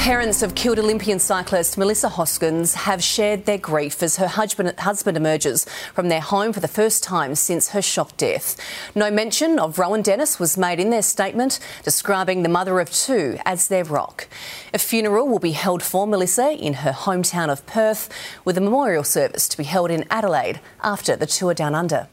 Parents of killed Olympian cyclist Melissa Hoskins have shared their grief as her husband, husband, emerges from their home for the first time since her shock death. No mention of Rohan Dennis was made in their statement, describing the mother of two as their rock. A funeral will be held for Melissa in her hometown of Perth, with a memorial service to be held in Adelaide after the tour down under.